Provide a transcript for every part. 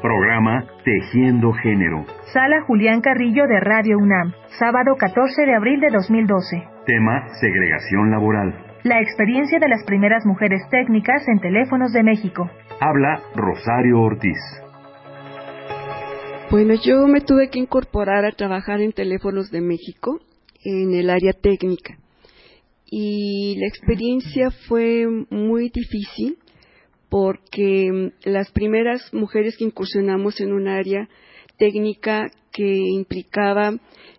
Programa Tejiendo Género. Sala Julián Carrillo de Radio UNAM, sábado 14 de abril de 2012. Tema Segregación Laboral. La experiencia de las primeras mujeres técnicas en teléfonos de México. Habla Rosario Ortiz. Bueno, yo me tuve que incorporar a trabajar en teléfonos de México en el área técnica. Y la experiencia fue muy difícil porque mm, las primeras mujeres que incursionamos en un área técnica que implicaba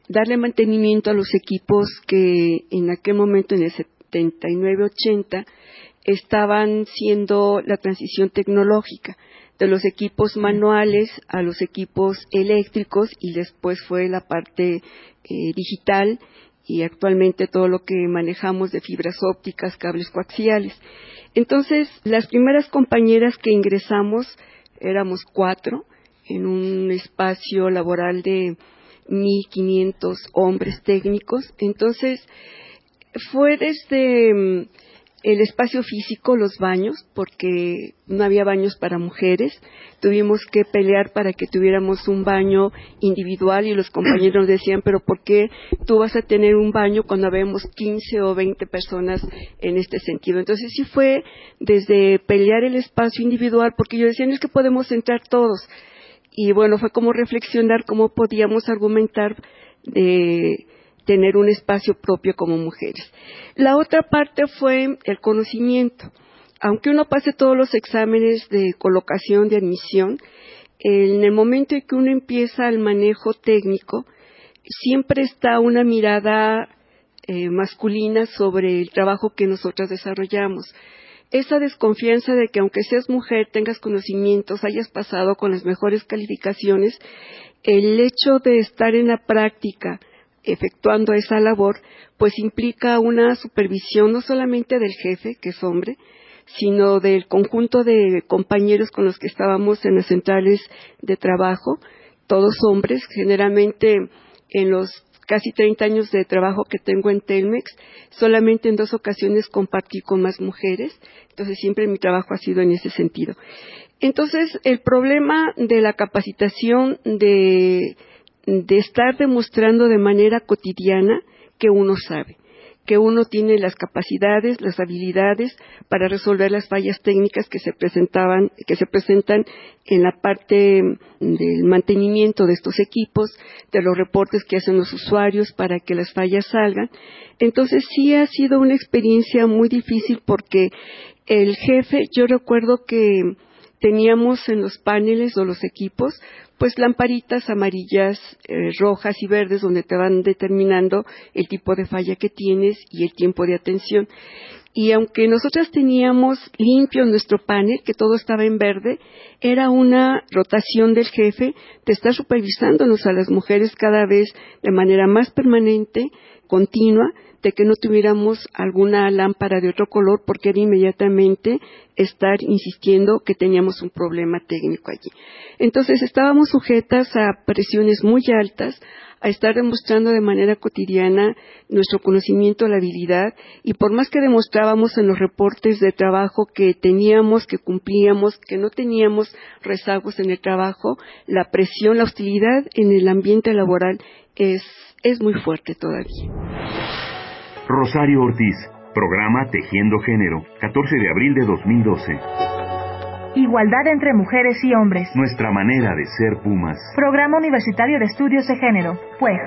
darle mantenimiento a los equipos que en aquel momento, en el 79-80, estaban siendo la transición tecnológica de los equipos manuales a los equipos eléctricos y después fue la parte eh, digital y actualmente todo lo que manejamos de fibras ópticas, cables coaxiales. Entonces, las primeras compañeras que ingresamos éramos cuatro en un espacio laboral de 1.500 hombres técnicos. Entonces, fue desde mm, el espacio físico, los baños, porque no había baños para mujeres. Tuvimos que pelear para que tuviéramos un baño individual y los compañeros decían, pero ¿por qué tú vas a tener un baño cuando habemos 15 o 20 personas en este sentido? Entonces sí fue desde pelear el espacio individual, porque yo decía, no es que podemos entrar todos. Y bueno, fue como reflexionar cómo podíamos argumentar de tener un espacio propio como mujeres. La otra parte fue el conocimiento. Aunque uno pase todos los exámenes de colocación, de admisión, en el momento en que uno empieza el manejo técnico, siempre está una mirada eh, masculina sobre el trabajo que nosotras desarrollamos. Esa desconfianza de que aunque seas mujer, tengas conocimientos, hayas pasado con las mejores calificaciones, el hecho de estar en la práctica, efectuando esa labor, pues implica una supervisión no solamente del jefe, que es hombre, sino del conjunto de compañeros con los que estábamos en las centrales de trabajo, todos hombres, generalmente en los casi 30 años de trabajo que tengo en Telmex, solamente en dos ocasiones compartí con más mujeres, entonces siempre mi trabajo ha sido en ese sentido. Entonces, el problema de la capacitación de de estar demostrando de manera cotidiana que uno sabe, que uno tiene las capacidades, las habilidades para resolver las fallas técnicas que se presentaban, que se presentan en la parte del mantenimiento de estos equipos, de los reportes que hacen los usuarios para que las fallas salgan. Entonces sí ha sido una experiencia muy difícil porque el jefe, yo recuerdo que teníamos en los paneles o los equipos pues lamparitas amarillas, eh, rojas y verdes donde te van determinando el tipo de falla que tienes y el tiempo de atención. Y aunque nosotras teníamos limpio nuestro panel, que todo estaba en verde, era una rotación del jefe de estar supervisándonos a las mujeres cada vez de manera más permanente, continua, de que no tuviéramos alguna lámpara de otro color porque era inmediatamente estar insistiendo que teníamos un problema técnico allí. Entonces estábamos sujetas a presiones muy altas, a estar demostrando de manera cotidiana nuestro conocimiento, la habilidad, y por más que demostrábamos en los reportes de trabajo que teníamos, que cumplíamos, que no teníamos rezagos en el trabajo, la presión, la hostilidad en el ambiente laboral es, es muy fuerte todavía. Rosario Ortiz, programa Tejiendo Género, 14 de abril de 2012. Igualdad entre mujeres y hombres. Nuestra manera de ser Pumas. Programa Universitario de Estudios de Género, pues.